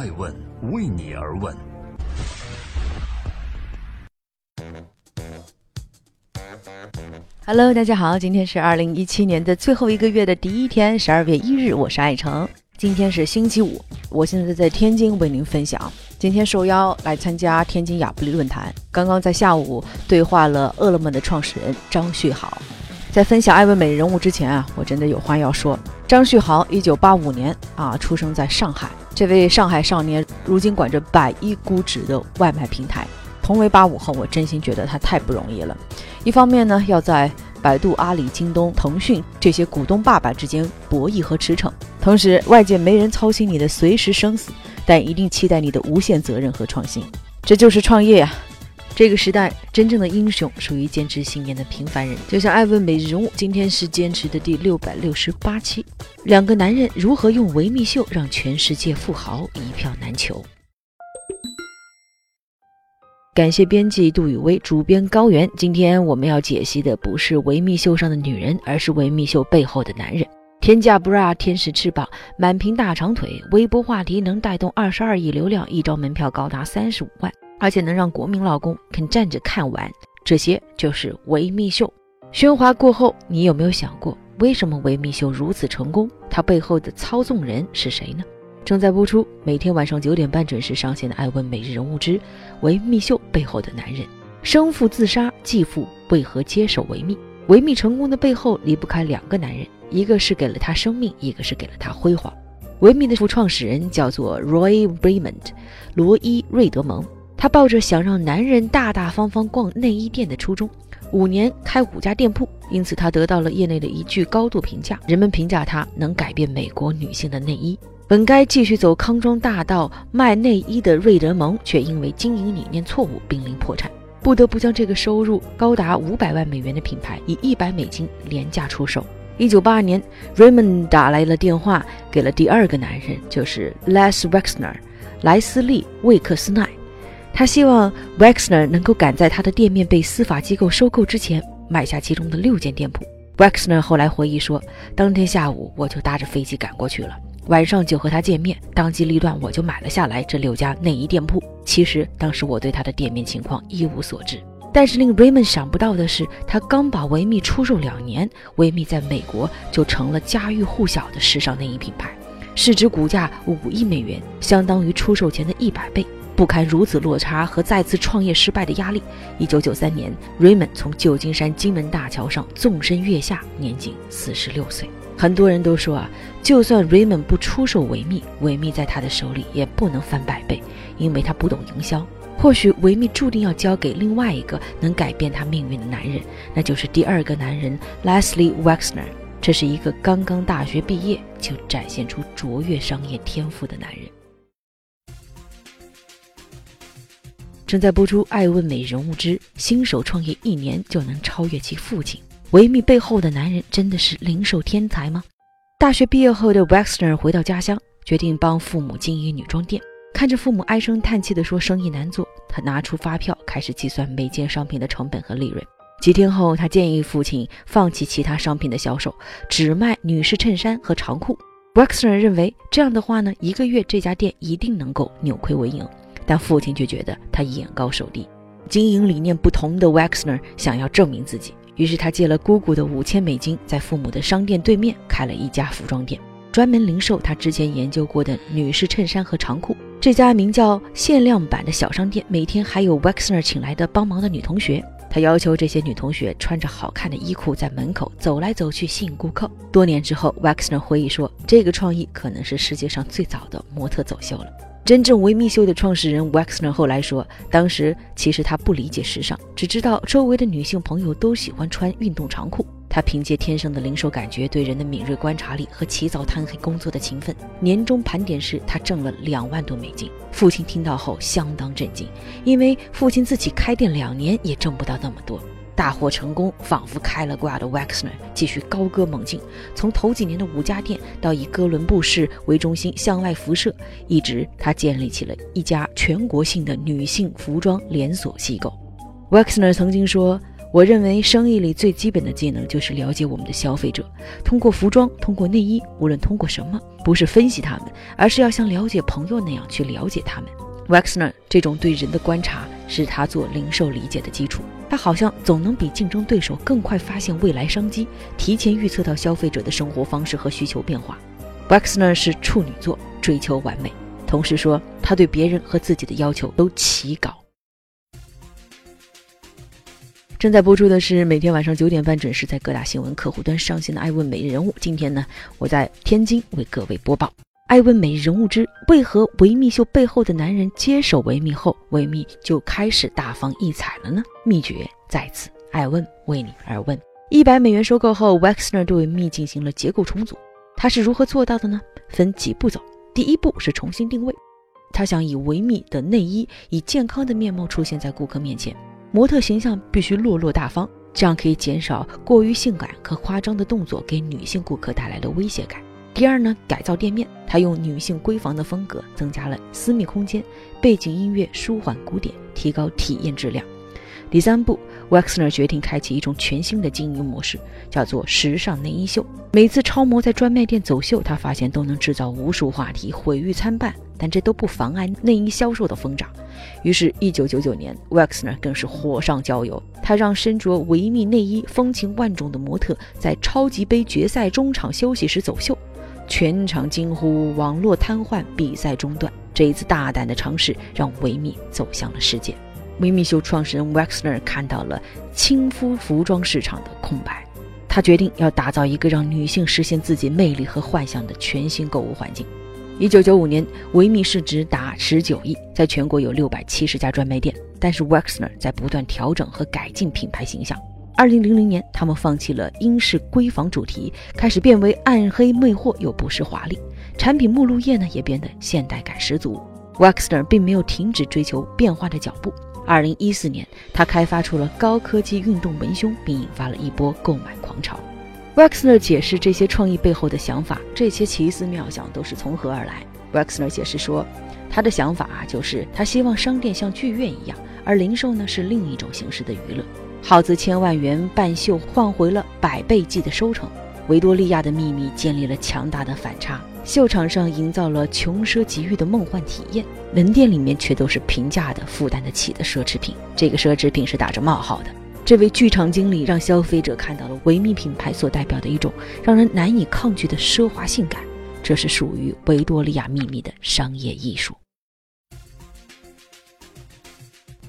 爱问为你而问。Hello，大家好，今天是二零一七年的最后一个月的第一天，十二月一日，我是爱成。今天是星期五，我现在在天津为您分享。今天受邀来参加天津亚布力论坛，刚刚在下午对话了饿了么的创始人张旭豪。在分享艾问美人物之前啊，我真的有话要说。张旭豪，一九八五年啊，出生在上海。这位上海少年如今管着百亿估值的外卖平台。同为八五后，我真心觉得他太不容易了。一方面呢，要在百度、阿里、京东、腾讯这些股东爸爸之间博弈和驰骋；同时，外界没人操心你的随时生死，但一定期待你的无限责任和创新。这就是创业呀。这个时代真正的英雄属于坚持信念的平凡人，就像艾问美人物，今天是坚持的第六百六十八期。两个男人如何用维密秀让全世界富豪一票难求？感谢编辑杜雨薇，主编高原。今天我们要解析的不是维密秀上的女人，而是维密秀背后的男人。天价 bra，天使翅膀，满屏大长腿，微博话题能带动二十二亿流量，一张门票高达三十五万。而且能让国民老公肯站着看完，这些就是维密秀。喧哗过后，你有没有想过，为什么维密秀如此成功？它背后的操纵人是谁呢？正在播出，每天晚上九点半准时上线的《爱问每日人物之维密秀背后的男人》。生父自杀，继父为何接手维密？维密成功的背后离不开两个男人，一个是给了他生命，一个是给了他辉煌。维密的副创始人叫做 Roy Raymond，罗伊·瑞德蒙。他抱着想让男人大大方方逛内衣店的初衷，五年开五家店铺，因此他得到了业内的一句高度评价。人们评价他能改变美国女性的内衣。本该继续走康庄大道卖内衣的瑞德蒙，却因为经营理念错误濒临破产，不得不将这个收入高达五百万美元的品牌以一百美金廉价出售。一九八二年，Raymond 打来了电话，给了第二个男人，就是 Les Wexner，莱斯利·魏克斯奈。他希望 Wexner 能够赶在他的店面被司法机构收购之前买下其中的六间店铺。Wexner 后来回忆说：“当天下午我就搭着飞机赶过去了，晚上就和他见面，当机立断我就买了下来这六家内衣店铺。其实当时我对他的店面情况一无所知，但是令 Raymond 想不到的是，他刚把维密出售两年，维密在美国就成了家喻户晓的时尚内衣品牌，市值股价五亿美元，相当于出售前的一百倍。”不堪如此落差和再次创业失败的压力，一九九三年，Raymond 从旧金山金门大桥上纵身跃下，年仅四十六岁。很多人都说啊，就算 Raymond 不出售维密，维密在他的手里也不能翻百倍，因为他不懂营销。或许维密注定要交给另外一个能改变他命运的男人，那就是第二个男人 Leslie Wexner。这是一个刚刚大学毕业就展现出卓越商业天赋的男人。正在播出《爱问美人物之新手创业一年就能超越其父亲》，维密背后的男人真的是零售天才吗？大学毕业后的 Wexner 回到家乡，决定帮父母经营女装店。看着父母唉声叹气地说生意难做，他拿出发票开始计算每件商品的成本和利润。几天后，他建议父亲放弃其他商品的销售，只卖女士衬衫和长裤。Wexner 认为这样的话呢，一个月这家店一定能够扭亏为盈。但父亲却觉得他眼高手低，经营理念不同的 Wexner 想要证明自己，于是他借了姑姑的五千美金，在父母的商店对面开了一家服装店，专门零售他之前研究过的女士衬衫和长裤。这家名叫“限量版”的小商店，每天还有 Wexner 请来的帮忙的女同学，他要求这些女同学穿着好看的衣裤在门口走来走去吸引顾客。多年之后，Wexner 回忆说，这个创意可能是世界上最早的模特走秀了。真正维密秀的创始人 Wexner 后来说，当时其实他不理解时尚，只知道周围的女性朋友都喜欢穿运动长裤。他凭借天生的零售感觉、对人的敏锐观察力和起早贪黑工作的勤奋，年终盘点时他挣了两万多美金。父亲听到后相当震惊，因为父亲自己开店两年也挣不到那么多。大获成功，仿佛开了挂的 Wexner 继续高歌猛进，从头几年的五家店到以哥伦布市为中心向外辐射，一直他建立起了一家全国性的女性服装连锁机构。Wexner 曾经说：“我认为生意里最基本的技能就是了解我们的消费者，通过服装，通过内衣，无论通过什么，不是分析他们，而是要像了解朋友那样去了解他们。Wexner 这种对人的观察是他做零售理解的基础。他好像总能比竞争对手更快发现未来商机，提前预测到消费者的生活方式和需求变化。Wexner 是处女座，追求完美，同时说他对别人和自己的要求都奇高。正在播出的是每天晚上九点半准时在各大新闻客户端上线的《爱问每日人物》。今天呢，我在天津为各位播报《爱问美人物之为何维密秀背后的男人接手维密后，维密就开始大放异彩了呢？秘诀在此，爱问为你而问。一百美元收购后，Wexner 对维密进行了结构重组，他是如何做到的呢？分几步走。第一步是重新定位，他想以维密的内衣以健康的面貌出现在顾客面前。模特形象必须落落大方，这样可以减少过于性感和夸张的动作给女性顾客带来的威胁感。第二呢，改造店面，他用女性闺房的风格，增加了私密空间，背景音乐舒缓古典，提高体验质量。第三步，Wexner 决定开启一种全新的经营模式，叫做时尚内衣秀。每次超模在专卖店走秀，他发现都能制造无数话题，毁誉参半，但这都不妨碍内衣销售的疯涨。于是，一九九九年，Wexner 更是火上浇油，他让身着维密内衣、风情万种的模特在超级杯决赛中场休息时走秀，全场惊呼，网络瘫痪，比赛中断。这一次大胆的尝试，让维密走向了世界。维密秀创始人 Wexner 看到了亲肤服装市场的空白，他决定要打造一个让女性实现自己魅力和幻想的全新购物环境。一九九五年，维密市值达十九亿，在全国有六百七十家专卖店。但是 Wexner 在不断调整和改进品牌形象。二零零零年，他们放弃了英式闺房主题，开始变为暗黑魅惑又不失华丽。产品目录页呢，也变得现代感十足。Wexner 并没有停止追求变化的脚步。二零一四年，他开发出了高科技运动文胸，并引发了一波购买狂潮。Wexner 解释这些创意背后的想法，这些奇思妙想都是从何而来？Wexner 解释说，他的想法啊，就是他希望商店像剧院一样，而零售呢是另一种形式的娱乐。耗资千万元办秀，换回了百倍计的收成。维多利亚的秘密建立了强大的反差。秀场上营造了穷奢极欲的梦幻体验，门店里面却都是平价的、负担得起的奢侈品。这个奢侈品是打着冒号的。这位剧场经理让消费者看到了维密品牌所代表的一种让人难以抗拒的奢华性感，这是属于维多利亚秘密的商业艺术。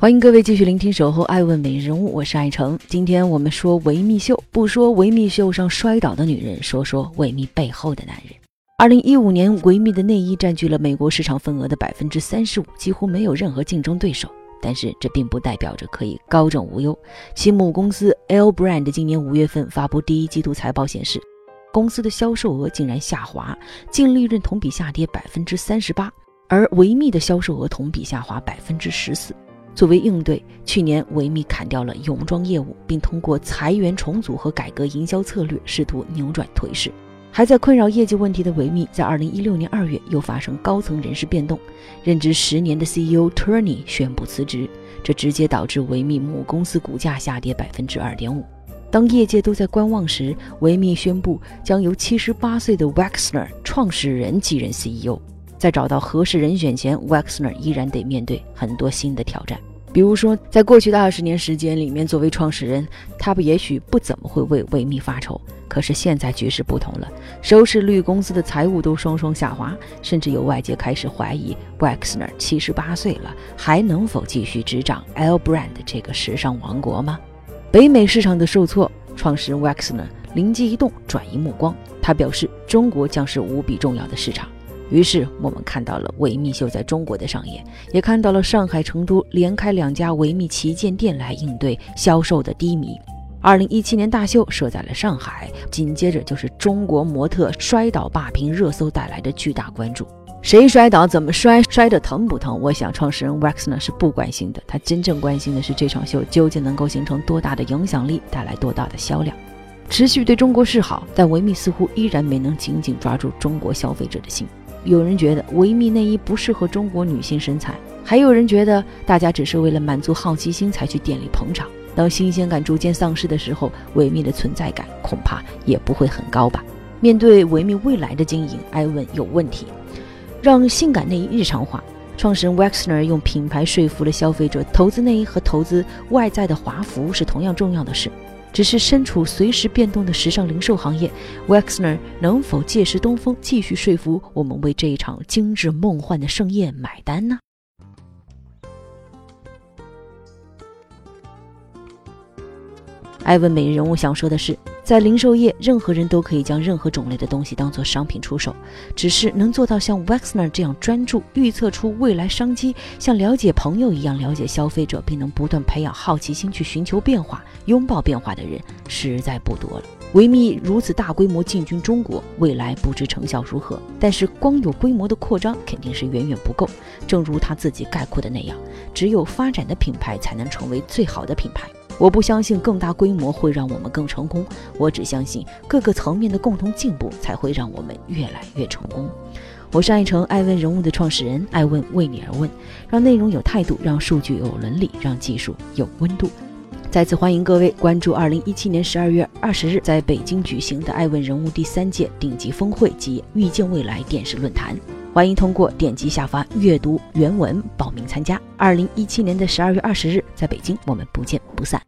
欢迎各位继续聆听《守候爱问每日人物》，我是爱成。今天我们说维密秀，不说维密秀上摔倒的女人，说说维密背后的男人。二零一五年，维密的内衣占据了美国市场份额的百分之三十五，几乎没有任何竞争对手。但是这并不代表着可以高枕无忧。其母公司 L Brand 今年五月份发布第一季度财报显示，公司的销售额竟然下滑，净利润同比下跌百分之三十八，而维密的销售额同比下滑百分之十四。作为应对，去年维密砍掉了泳装业务，并通过裁员重组和改革营销策略，试图扭转颓势。还在困扰业绩问题的维密，在二零一六年二月又发生高层人事变动，任职十年的 CEO Turney 宣布辞职，这直接导致维密母公司股价下跌百分之二点五。当业界都在观望时，维密宣布将由七十八岁的 Wexner 创始人继任 CEO。在找到合适人选前，Wexner 依然得面对很多新的挑战。比如说，在过去的二十年时间里面，作为创始人，他不也许不怎么会为维密发愁。可是现在局势不同了，收视率、公司的财务都双双下滑，甚至有外界开始怀疑，Wexner 七十八岁了，还能否继续执掌 L Brand 这个时尚王国吗？北美市场的受挫，创始人 Wexner 灵机一动，转移目光，他表示，中国将是无比重要的市场。于是我们看到了维密秀在中国的上演，也看到了上海、成都连开两家维密旗舰店来应对销售的低迷。二零一七年大秀设在了上海，紧接着就是中国模特摔倒霸屏热搜带来的巨大关注。谁摔倒，怎么摔，摔得疼不疼？我想创始人 Wax 呢是不关心的，他真正关心的是这场秀究竟能够形成多大的影响力，带来多大的销量。持续对中国示好，但维密似乎依然没能紧紧抓住中国消费者的心。有人觉得维密内衣不适合中国女性身材，还有人觉得大家只是为了满足好奇心才去店里捧场。当新鲜感逐渐丧失的时候，维密的存在感恐怕也不会很高吧。面对维密未来的经营，艾文有问题，让性感内衣日常化。创始人 Wexner 用品牌说服了消费者，投资内衣和投资外在的华服是同样重要的事。只是身处随时变动的时尚零售行业，Wexner 能否借势东风，继续说服我们为这一场精致梦幻的盛宴买单呢？艾文美人物想说的是，在零售业，任何人都可以将任何种类的东西当做商品出售，只是能做到像 Wexner 这样专注预测出未来商机，像了解朋友一样了解消费者，并能不断培养好奇心去寻求变化、拥抱变化的人，实在不多了。维密如此大规模进军中国，未来不知成效如何。但是光有规模的扩张肯定是远远不够。正如他自己概括的那样，只有发展的品牌才能成为最好的品牌。我不相信更大规模会让我们更成功，我只相信各个层面的共同进步才会让我们越来越成功。我是爱成爱问人物的创始人，爱问为你而问，让内容有态度，让数据有伦理，让技术有温度。再次欢迎各位关注二零一七年十二月二十日在北京举行的爱问人物第三届顶级峰会及预见未来电视论坛。欢迎通过点击下方阅读原文报名参加。二零一七年的十二月二十日，在北京，我们不见不散。